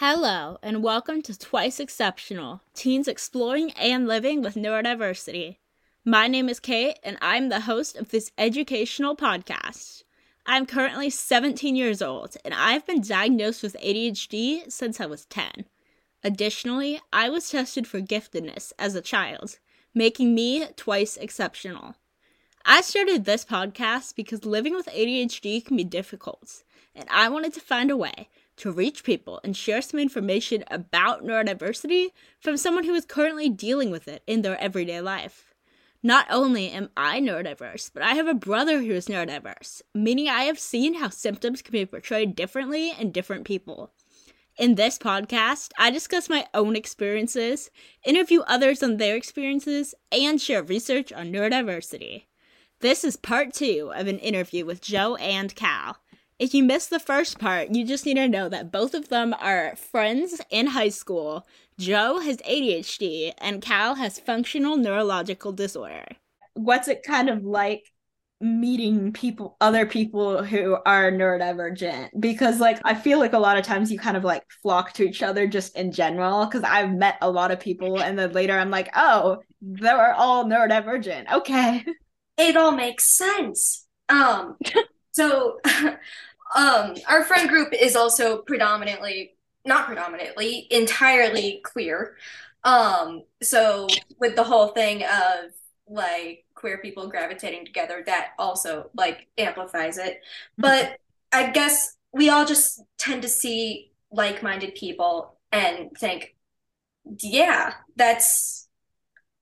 Hello, and welcome to Twice Exceptional Teens Exploring and Living with Neurodiversity. My name is Kate, and I'm the host of this educational podcast. I'm currently 17 years old, and I've been diagnosed with ADHD since I was 10. Additionally, I was tested for giftedness as a child, making me twice exceptional. I started this podcast because living with ADHD can be difficult, and I wanted to find a way to reach people and share some information about neurodiversity from someone who is currently dealing with it in their everyday life. Not only am I neurodiverse, but I have a brother who is neurodiverse, meaning I have seen how symptoms can be portrayed differently in different people. In this podcast, I discuss my own experiences, interview others on their experiences, and share research on neurodiversity. This is part two of an interview with Jo and Cal. If you missed the first part, you just need to know that both of them are friends in high school. Jo has ADHD and Cal has functional neurological disorder. What's it kind of like meeting people other people who are neurodivergent because like I feel like a lot of times you kind of like flock to each other just in general because I've met a lot of people and then later I'm like, "Oh, they're all neurodivergent." Okay. It all makes sense. Um so um our friend group is also predominantly not predominantly entirely queer. Um so with the whole thing of like queer people gravitating together that also like amplifies it. But i guess we all just tend to see like-minded people and think yeah that's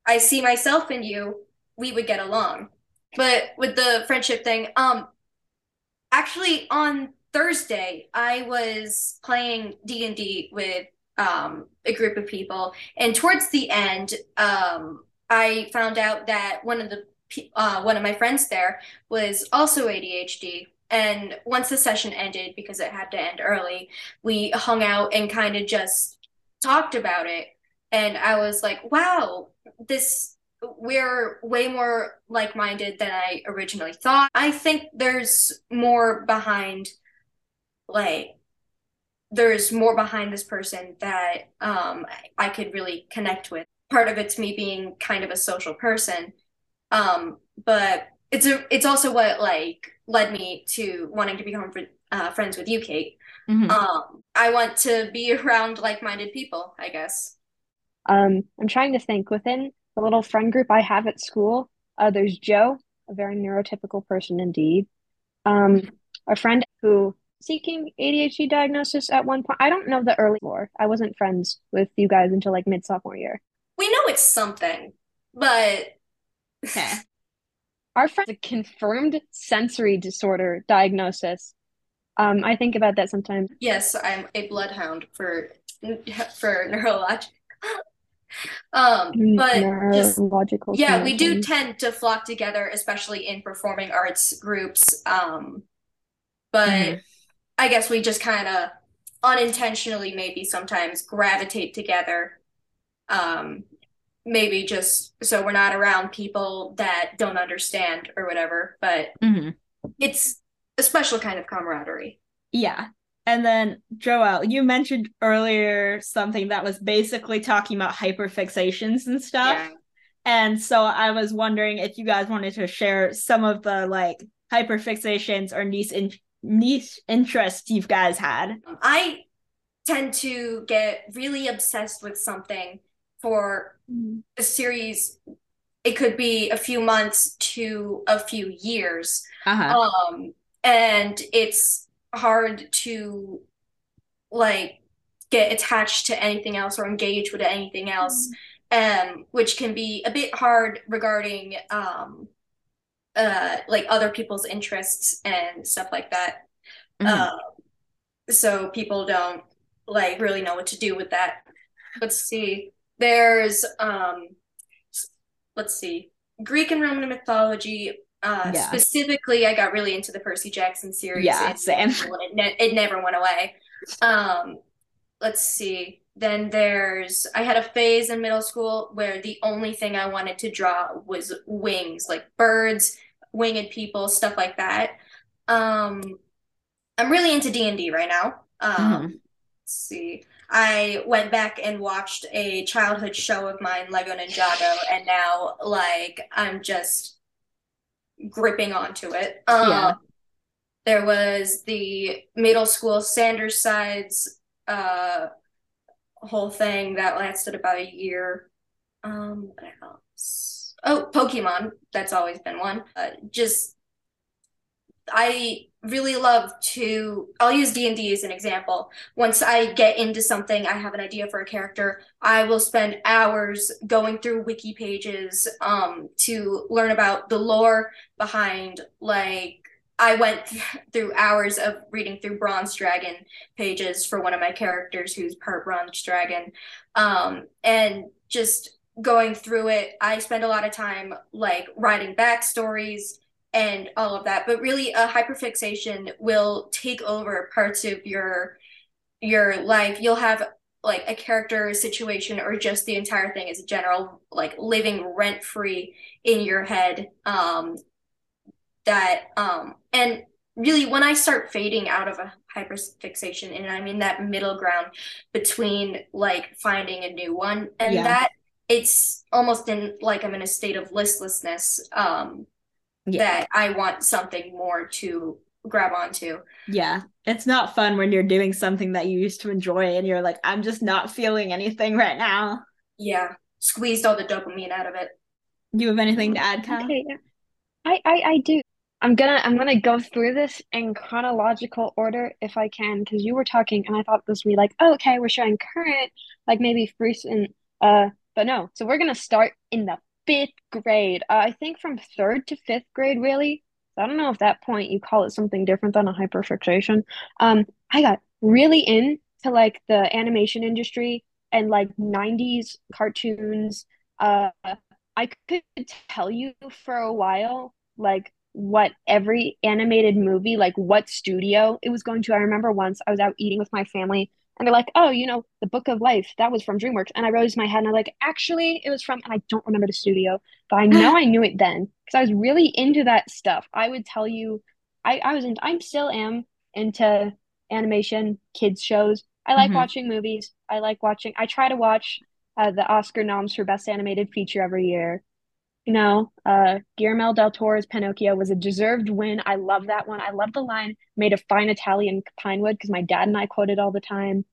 i see myself in you we would get along. But with the friendship thing um actually on Thursday I was playing D&D with um, a group of people and towards the end um, I found out that one of the uh, one of my friends there was also ADHD and once the session ended because it had to end early we hung out and kind of just talked about it. And I was like wow this we're way more like-minded than I originally thought. I think there's more behind like there's more behind this person that um I could really connect with. Part of it's me being kind of a social person. Um but it's a it's also what like led me to wanting to become uh, friends with you, Kate. Mm-hmm. Um I want to be around like-minded people, I guess. Um I'm trying to think within the little friend group I have at school, uh, there's Jo, a very neurotypical person indeed. Um, a friend who seeking ADHD diagnosis at one point. I don't know the early lore. I wasn't friends with you guys until like mid sophomore year. We know it's something, but okay. Our friend a confirmed sensory disorder diagnosis. Um, I think about that sometimes. Yes, I'm a bloodhound for for neurologic um but just yeah we do tend to flock together especially in performing arts groups. Um but mm. i guess we just kind of unintentionally maybe sometimes gravitate together. Um maybe just so we're not around people that don't understand or whatever but mm-hmm. it's a special kind of camaraderie. Yeah and then Joel, you mentioned earlier something that was basically talking about hyperfixations and stuff. Yeah. And so I was wondering if you guys wanted to share some of the like hyperfixations or niche in- niche interests you guys had. I tend to get really obsessed with something for a series it could be a few months to a few years uh-huh. um and it's hard to like get attached to anything else or engage with anything else mm-hmm. um which can be a bit hard regarding um uh like other people's interests and stuff like that mm-hmm. uh, so people don't like really know what to do with that let's see there's um let's see greek and roman mythology uh, yeah. Specifically, I got really into the Percy Jackson series. Yeah, it, same. It, ne- it never went away. Um, let's see. Then there's I had a phase in middle school where the only thing I wanted to draw was wings, like birds, winged people, stuff like that. Um, I'm really into D and D right now. Um, mm-hmm. Let's see. I went back and watched a childhood show of mine, Lego Ninjago, and now like I'm just gripping onto it. Um, yeah. There was the middle school Sanders sides uh, whole thing that lasted about a year. Um, what else? Oh, Pokemon. That's always been one. Uh, just I really love to I'll use D&D as an example. Once I get into something, I have an idea for a character, I will spend hours going through wiki pages um to learn about the lore behind like I went through hours of reading through Bronze Dragon pages for one of my characters who's part Bronze Dragon. Um and just going through it, I spend a lot of time like writing backstories and all of that but really a hyperfixation will take over parts of your your life you'll have like a character situation or just the entire thing as a general like living rent free in your head um that um and really when i start fading out of a hyperfixation and i mean that middle ground between like finding a new one and yeah. that it's almost in like i'm in a state of listlessness um yeah. that I want something more to grab onto. Yeah. It's not fun when you're doing something that you used to enjoy and you're like, I'm just not feeling anything right now. Yeah. Squeezed all the dopamine out of it. You have anything to add, Cal? Okay, yeah. I, I, I do. I'm gonna I'm gonna go through this in chronological order if I can, because you were talking and I thought this would be like, oh, okay, we're showing current, like maybe recent, uh, but no. So we're gonna start in the fifth grade. Uh, I think from third to fifth grade, really. I don't know if that point you call it something different than a hyperfixation. Um, I got really into like the animation industry and like 90s cartoons. Uh, I could tell you for a while, like what every animated movie, like what studio it was going to. I remember once I was out eating with my family and they're like, oh, you know, the Book of Life, that was from DreamWorks. And I raised my head and I'm like, actually, it was from, and I don't remember the studio, but I know I knew it then because I was really into that stuff. I would tell you, I, I was in, I'm still am into animation, kids shows. I like mm-hmm. watching movies. I like watching, I try to watch uh, the Oscar noms for Best Animated Feature every year. You know, uh, Guillermo del Toro's Pinocchio was a deserved win. I love that one. I love the line made of fine Italian pine wood because my dad and I quote it all the time.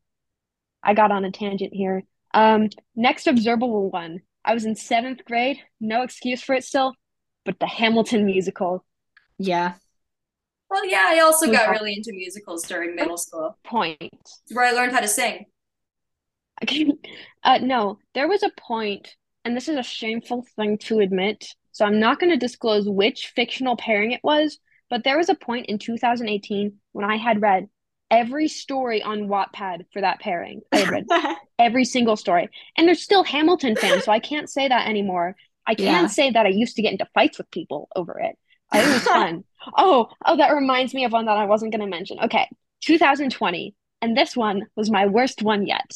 I got on a tangent here. Um, next observable one. I was in seventh grade. No excuse for it still, but the Hamilton musical. Yeah. Well, yeah, I also got really into musicals during middle school. Point. It's where I learned how to sing. I can uh, no, there was a point and this is a shameful thing to admit, so I'm not going to disclose which fictional pairing it was, but there was a point in 2018 when I had read every story on Wattpad for that pairing. I had read every single story. And there's still Hamilton fans, so I can't say that anymore. I can yeah. say that I used to get into fights with people over it. It was fun. oh, oh, that reminds me of one that I wasn't going to mention. Okay, 2020, and this one was my worst one yet.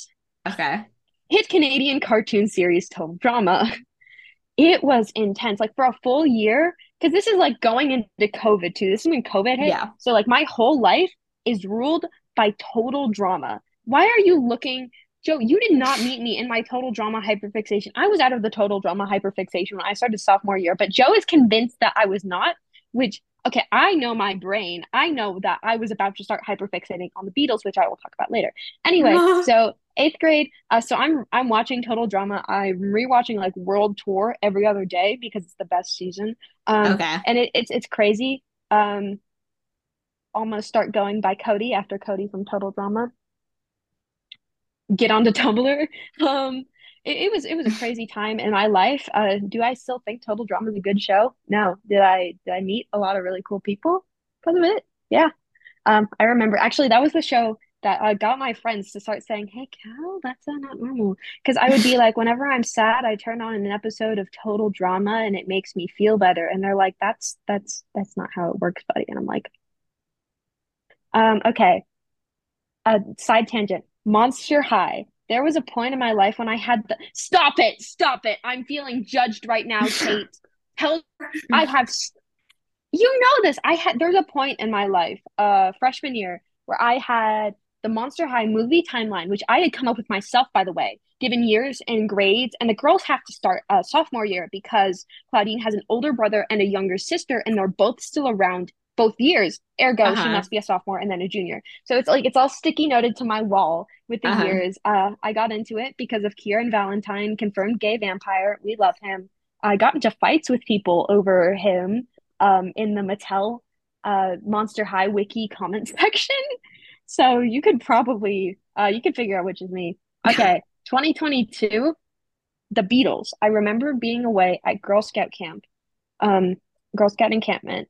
Okay hit Canadian cartoon series Total Drama. It was intense, like for a full year, because this is like going into COVID too. This is when COVID hit. Yeah. So like my whole life is ruled by total drama. Why are you looking, Jo? You did not meet me in my total drama hyperfixation. I was out of the total drama hyperfixation when I started sophomore year, but Jo is convinced that I was not, which okay, I know my brain. I know that I was about to start hyperfixating on the Beatles, which I will talk about later. Anyway, so eighth grade. Uh, so I'm I'm watching Total Drama. I'm rewatching like World Tour every other day because it's the best season. Um, okay. And it, it's it's crazy. Um, almost start going by Cody after Cody from Total Drama. Get onto Tumblr. Um, it, it was it was a crazy time in my life. Uh, do I still think Total Drama is a good show? No. Did I did I meet a lot of really cool people because of it? Yeah. Um, I remember actually that was the show that uh, got my friends to start saying, "Hey, Cal, that's uh, not normal." Because I would be like, whenever I'm sad, I turn on an episode of Total Drama, and it makes me feel better. And they're like, "That's that's that's not how it works, buddy." And I'm like, um, okay. A side tangent. Monster High there was a point in my life when I had the stop it, stop it. I'm feeling judged right now, Kate. Tell I have you know this. I had there's a point in my life, uh freshman year, where I had the the Monster High movie timeline, which I had come up with myself, by the way, given years and grades. And the girls have to start uh, sophomore year because Clawdeen has an older brother and a younger sister, and they're both still around both years. Ergo, uh-huh. she must be a sophomore and then a junior. So it's like it's all sticky noted to my wall with the uh-huh. years. Uh, I got into it because of Kieran Valentine, confirmed gay vampire. We love him. I got into fights with people over him um, in the Mattel uh, Monster High wiki comment section. So you could probably uh, you could figure out which is me. Okay, 2022, the Beatles. I remember being away at Girl Scout camp, um, Girl Scout encampment,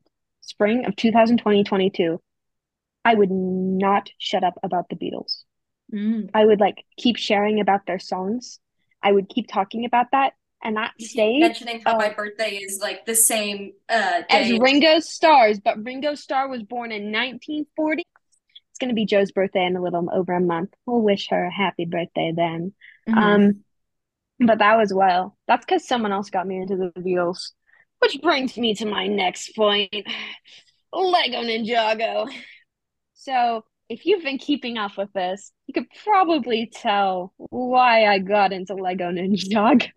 spring of 2020, 22. I would not shut up about the Beatles. Mm. I would like keep sharing about their songs. I would keep talking about that. And that stayed mentioning how uh, my birthday is like the same uh, as Ringo Starr's, but Ringo Starr was born in 1940. It's gonna be Jo's birthday in a little over a month. We'll wish her a happy birthday then. Mm-hmm. Um, but that was well. That's because someone else got me into the Beatles, which brings me to my next point: Lego Ninjago. So if you've been keeping up with this, you could probably tell why I got into Lego Ninjago.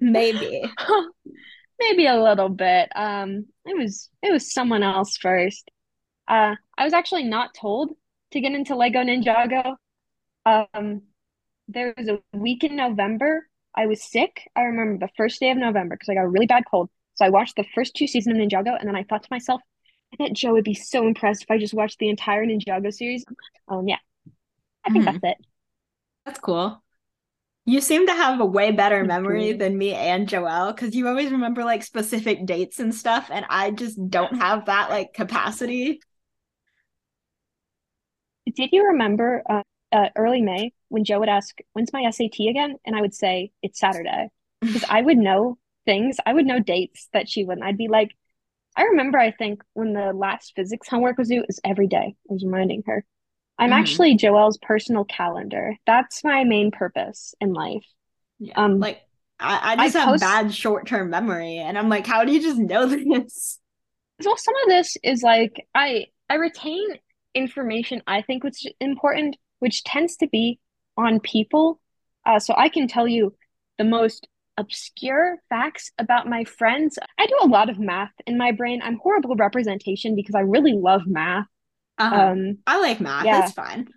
Maybe. Maybe a little bit. Um it was it was someone else first. Uh I was actually not told to get into Lego Ninjago. Um there was a week in November. I was sick. I remember the first day of November because I got a really bad cold. So I watched the first two seasons of Ninjago and then I thought to myself, I bet Jo would be so impressed if I just watched the entire Ninjago series. Um, yeah, I think mm-hmm. that's it. That's cool. You seem to have a way better memory than me and Joelle because you always remember like specific dates and stuff, and I just don't have that like capacity. Did you remember uh, uh, early May when Jo would ask, "When's my SAT again?" and I would say, "It's Saturday," because I would know things. I would know dates that she wouldn't. I'd be like, I remember, I think, when the last physics homework was due, it was every day. I was reminding her. I'm mm. actually Joelle's personal calendar. That's my main purpose in life. Yeah. Um, like I, I just I have post- bad short term memory, and I'm like, how do you just know this? Well, some of this is like I I retain information I think which is important, which tends to be on people. Uh, so I can tell you the most obscure facts about my friends. I do a lot of math in my brain. I'm horrible representation because I really love math. Uh-huh. Um, I like math. Yeah, That's fine.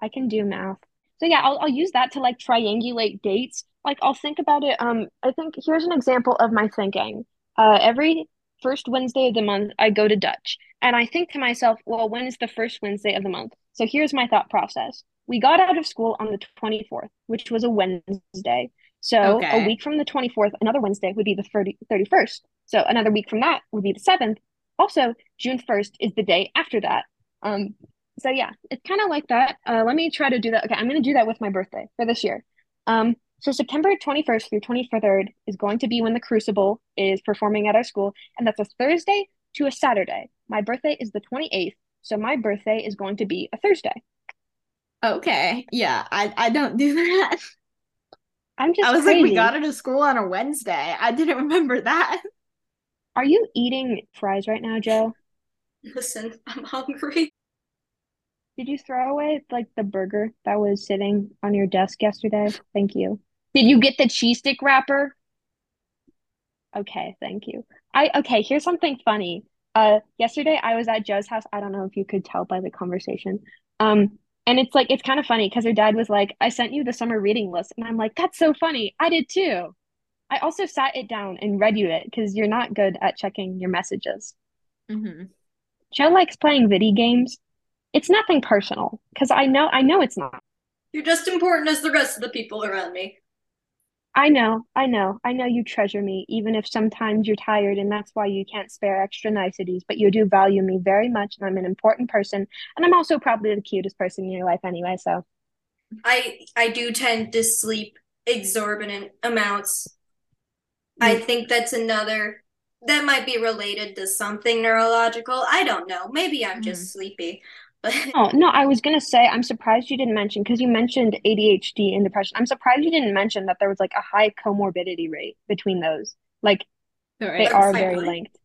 I can do math. So yeah, I'll I'll use that to like triangulate dates. Like I'll think about it. Um, I think here's an example of my thinking. Uh, every first Wednesday of the month, I go to Dutch, and I think to myself, well, when is the first Wednesday of the month? So here's my thought process. We got out of school on the 24th, which was a Wednesday. So okay. a week from the 24th, another Wednesday would be the 30, 31st. So another week from that would be the 7th. Also, June 1st is the day after that. Um, so yeah, it's kind of like that. Uh, let me try to do that. Okay, I'm going to do that with my birthday for this year. Um, so September 21st through 23rd is going to be when the Crucible is performing at our school, and that's a Thursday to a Saturday. My birthday is the 28th, so my birthday is going to be a Thursday. Okay, yeah, I I don't do that. I'm just. I was crazy. like, we got into school on a Wednesday. I didn't remember that. Are you eating fries right now, Jo? Listen, I'm hungry. Did you throw away like the burger that was sitting on your desk yesterday? Thank you. Did you get the cheese stick wrapper? Okay, thank you. I okay, here's something funny. Uh yesterday I was at Jo's house. I don't know if you could tell by the conversation. Um and it's like, it's kind of funny because her dad was like, I sent you the summer reading list. And I'm like, that's so funny. I did too. I also sat it down and read you it because you're not good at checking your messages. Mm-hmm. Jo likes playing video games. It's nothing personal because I know I know it's not. You're just important as the rest of the people around me. I know, I know, I know you treasure me, even if sometimes you're tired and that's why you can't spare extra niceties, but you do value me very much and I'm an important person. And I'm also probably the cutest person in your life anyway, so. I I do tend to sleep exorbitant amounts. Mm. I think that's another that might be related to something neurological. I don't know. Maybe I'm mm. just sleepy. oh no, I was gonna say I'm surprised you didn't mention because you mentioned ADHD and depression. I'm surprised you didn't mention that there was like a high comorbidity rate between those. Like right. they are very linked.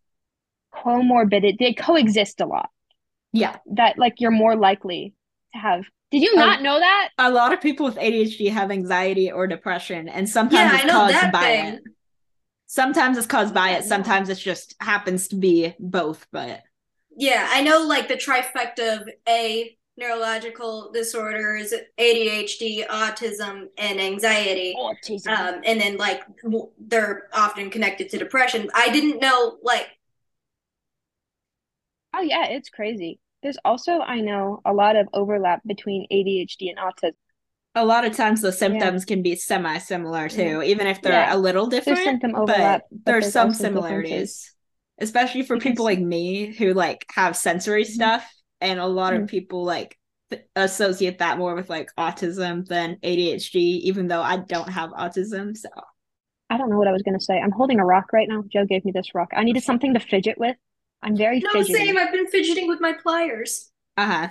Comorbidity they coexist a lot. Yeah. That like you're more likely to have Did you not um, know that? A lot of people with ADHD have anxiety or depression, and sometimes yeah, it's caused by thing. it. Sometimes it's caused by it. Sometimes it just happens to be both. But yeah, I know like the trifecta of a neurological disorders, ADHD, autism, and anxiety. Autism. Um, and then like they're often connected to depression. I didn't know like. Oh yeah, it's crazy. There's also, I know, a lot of overlap between ADHD and autism. A lot of times the symptoms yeah. can be semi similar too, even if they're yeah. a little different. There's symptom overlap. But, but there's, there's some similarities, especially for because... people like me who like have sensory mm-hmm. stuff. And a lot mm-hmm. of people like associate that more with like autism than ADHD, even though I don't have autism. So I don't know what I was gonna say. I'm holding a rock right now. Jo gave me this rock. I needed something to fidget with. I'm very no fidgety. same. I've been fidgeting with my pliers. Uh huh.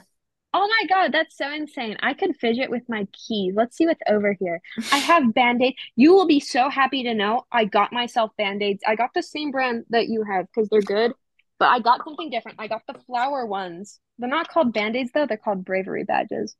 Oh my god, that's so insane. I could fidget with my keys. Let's see what's over here. I have band-aid. You will be so happy to know I got myself band-aids. I got the same brand that you have because they're good, but I got something different. I got the flower ones. They're not called band-aids though, they're called bravery badges.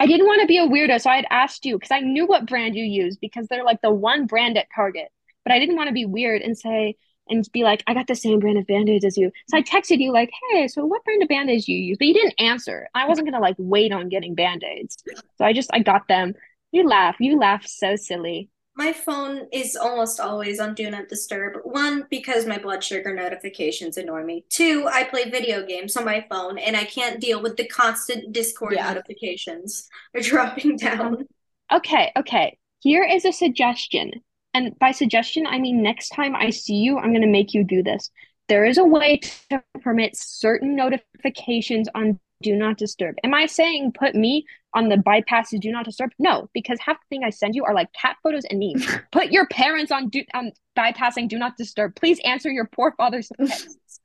I didn't want to be a weirdo, so I had asked you because I knew what brand you use because they're like the one brand at Target. But I didn't want to be weird and say, and be like, I got the same brand of band-aids as you. So I texted you like, hey, so what brand of band-aids you use? But you didn't answer. I wasn't gonna like wait on getting band-aids. So I just I got them. You laugh. You laugh so silly. My phone is almost always on do not disturb. One, because my blood sugar notifications annoy me. Two, I play video games on my phone and I can't deal with the constant Discord yeah. notifications. They're dropping down. Okay, okay. Here is a suggestion and by suggestion, I mean next time I see you, I'm going to make you do this. There is a way to permit certain notifications on do not disturb. Am I saying put me on the bypass do not disturb? No, because half the thing I send you are like cat photos and memes. put your parents on do um bypassing do not disturb. Please answer your poor father's texts.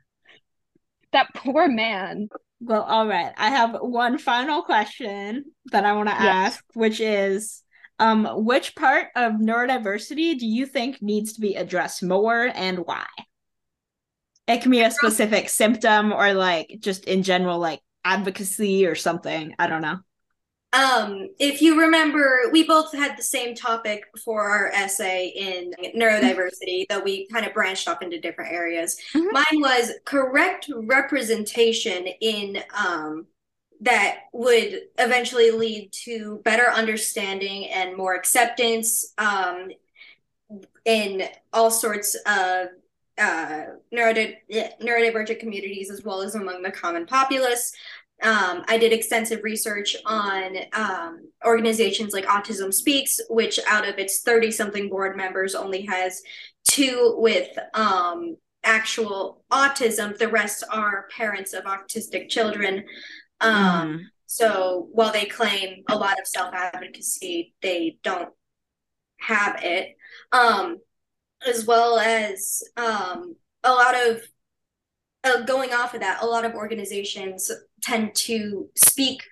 that poor man. Well, all right. I have one final question that I want to yes. ask, which is um, which part of neurodiversity do you think needs to be addressed more and why? It can be a specific symptom or like just in general, like advocacy or something. I don't know. Um, if you remember, we both had the same topic for our essay in neurodiversity, though we kind of branched off into different areas. Mm-hmm. Mine was correct representation in um, that would eventually lead to better understanding and more acceptance um, in all sorts of uh, neurodi- neurodivergent communities as well as among the common populace. Um, I did extensive research on um, organizations like Autism Speaks, which out of its 30 something board members only has two with um, actual autism. The rest are parents of autistic children. Um, mm. So while they claim a lot of self advocacy, they don't have it. Um, as well as um, a lot of uh, going off of that, a lot of organizations tend to speak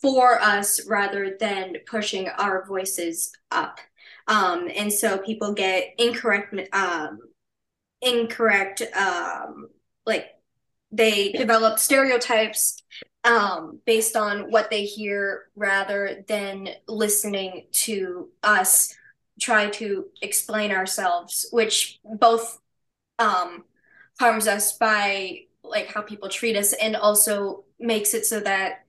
for us rather than pushing our voices up. Um, and so people get incorrect, um, incorrect, um, like they develop stereotypes um, based on what they hear rather than listening to us try to explain ourselves, which both um, harms us by like how people treat us and also makes it so that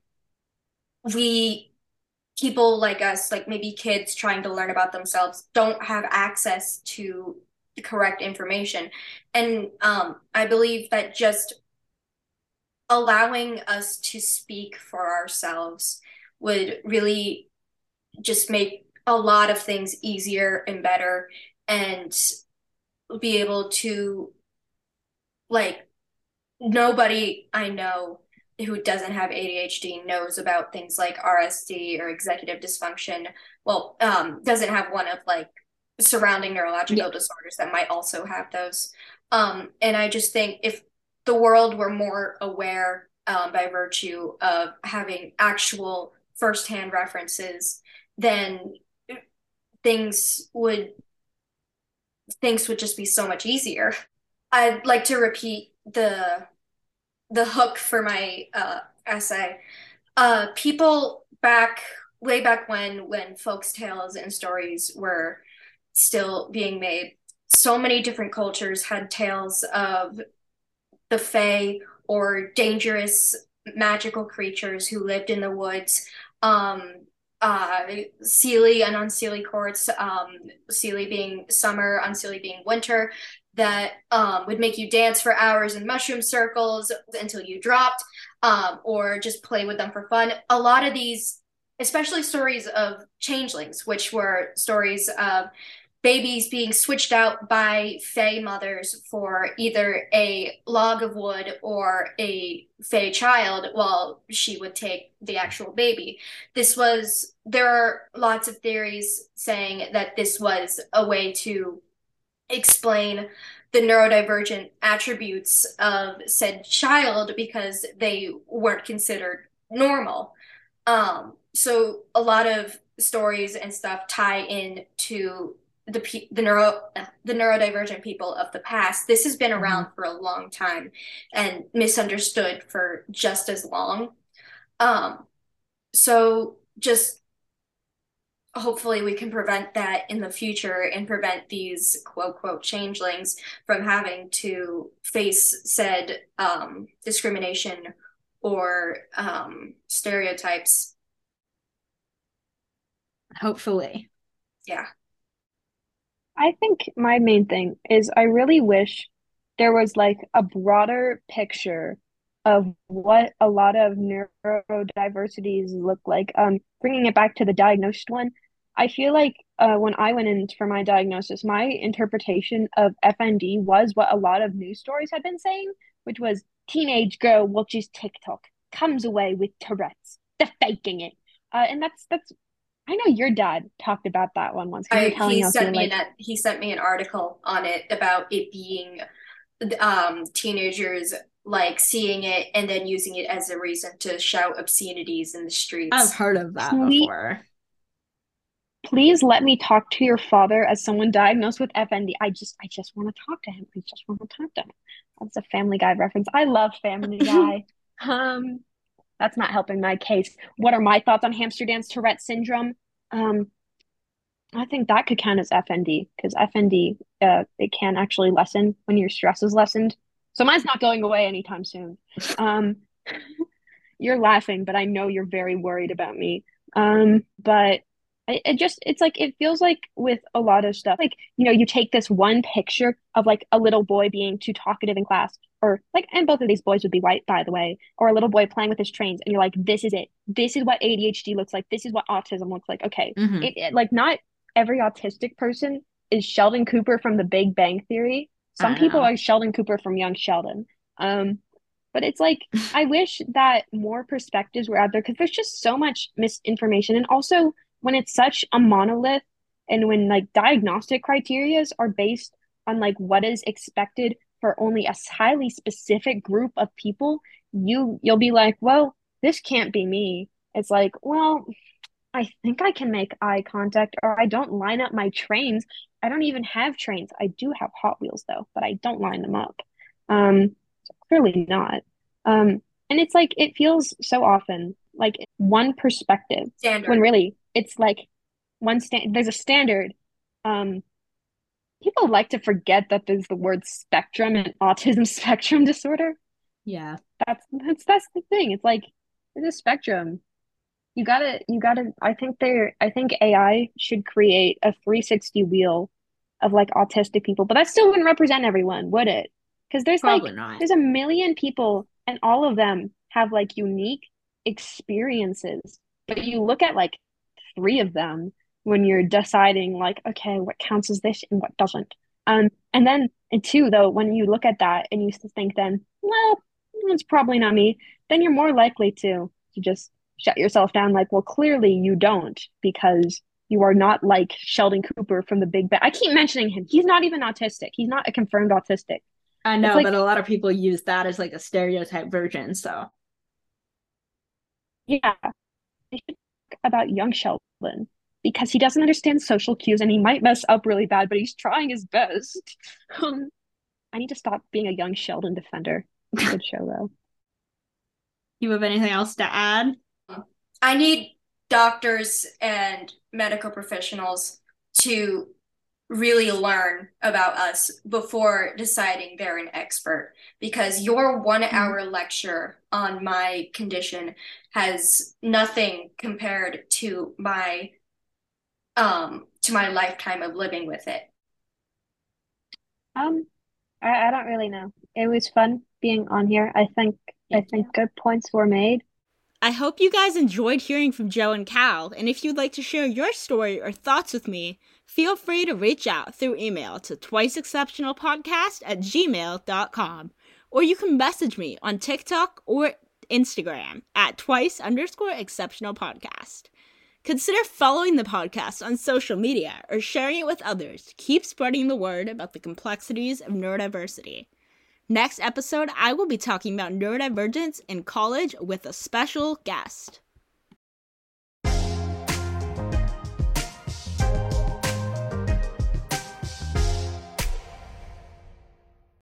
we people like us like maybe kids trying to learn about themselves don't have access to the correct information. And um, i believe that just allowing us to speak for ourselves would really just make a lot of things easier and better and be able to like nobody I know who doesn't have ADHD knows about things like RSD or executive dysfunction. Well, um, doesn't have one of like surrounding neurological yeah. disorders that might also have those. Um, and I just think if the world were more aware um, by virtue of having actual firsthand references, then things would things would just be so much easier. I'd like to repeat the the hook for my uh, essay. Uh, people back way back when when folks tales and stories were still being made so many different cultures had tales of the fae or dangerous magical creatures who lived in the woods. Um uh Seelie and Unseelie courts um Seelie being summer Unseelie being winter that um, would make you dance for hours in mushroom circles until you dropped um, or just play with them for fun. A lot of these especially stories of changelings which were stories of babies being switched out by Fey mothers for either a log of wood or a Fey child while she would take the actual baby. This was, there are lots of theories saying that this was a way to explain the neurodivergent attributes of said child because they weren't considered normal. Um, so a lot of stories and stuff tie in to the the neuro the neurodivergent people of the past this has been around mm-hmm. for a long time and misunderstood for just as long. Um so just hopefully we can prevent that in the future and prevent these quote quote changelings from having to face said um discrimination or um stereotypes. Hopefully. Yeah I think my main thing is I really wish there was like a broader picture of what a lot of neurodiversities look like. Um, bringing it back to the diagnosed one, I feel like uh, when I went in for my diagnosis, my interpretation of FND was what a lot of news stories had been saying, which was teenage girl watches TikTok, comes away with Tourette's, they're faking it. Uh, and that's that's I know your dad talked about that one once. I, he sent me like... an, he sent me an article on it about it being um, teenagers like seeing it and then using it as a reason to shout obscenities in the streets. I've heard of that please, before. Please let me talk to your father as someone diagnosed with FND. I just I just want to talk to him. I just want to talk to him. That's a Family Guy reference. I love Family Guy. um that's not helping my case. What are my thoughts on hamster dance Tourette syndrome? Um, I think that could count as FND because FND uh, it can actually lessen when your stress is lessened. So mine's not going away anytime soon. Um, you're laughing, but I know you're very worried about me. Um, but it, it just it's like it feels like with a lot of stuff like you know you take this one picture of like a little boy being too talkative in class or like and both of these boys would be white by the way or a little boy playing with his trains and you're like this is it. This is what adhd looks like. This is what autism looks like. Okay. Mm-hmm. it, it, like not every autistic person is sheldon cooper from the big bang theory. Some people are sheldon cooper from young sheldon. Um but it's like i wish that more perspectives were out there because there's just so much misinformation and also when it's such a monolith and when like diagnostic criterias are based on like what is expected for only a highly specific group of people you you'll be like well this can't be me. It's like well i think i can make eye contact or i don't line up my trains. I don't even have trains. I do have hot wheels though but i don't line them up. Um so clearly not. Um and it's like it feels so often like one perspective Standard. when really it's like one stand there's a standard um people like to forget that there's the word spectrum and autism spectrum disorder. Yeah. That's that's that's the thing. It's like there's a spectrum. You gotta you gotta i think there i think ai should create a 360 wheel of like autistic people but that still wouldn't represent everyone would it? Because there's Probably like not. there's a million people and all of them have like unique experiences but you look at like three of them when you're deciding like okay what counts as this and what doesn't. Um and then and two though when you look at that and you think then well it's probably not me then you're more likely to to just shut yourself down like well clearly you don't because you are not like sheldon cooper from the big bang i keep mentioning him. He's not even autistic. He's not a confirmed autistic. I know like, but a lot of people use that as like a stereotype version so. Yeah about young sheldon because he doesn't understand social cues and he might mess up really bad, but he's trying his best. Um, I need to stop being a young Sheldon defender. It's a good show though. You have anything else to add? I need doctors and medical professionals to really learn about us before deciding they're an expert because your one Mm-hmm. hour lecture on my condition has nothing compared to my um to my lifetime of living with it Um, I, I don't really know. It was fun being on here. I think I Thank think good points were made. I hope you guys enjoyed hearing from Jo and Cal, and if you'd like to share your story or thoughts with me, feel free to reach out through email to twiceexceptionalpodcast at gmail.com, or you can message me on TikTok or Instagram at twice underscore exceptional podcast. Consider following the podcast on social media or sharing it with others to keep spreading the word about the complexities of neurodiversity. Next episode, I will be talking about neurodivergence in college with a special guest.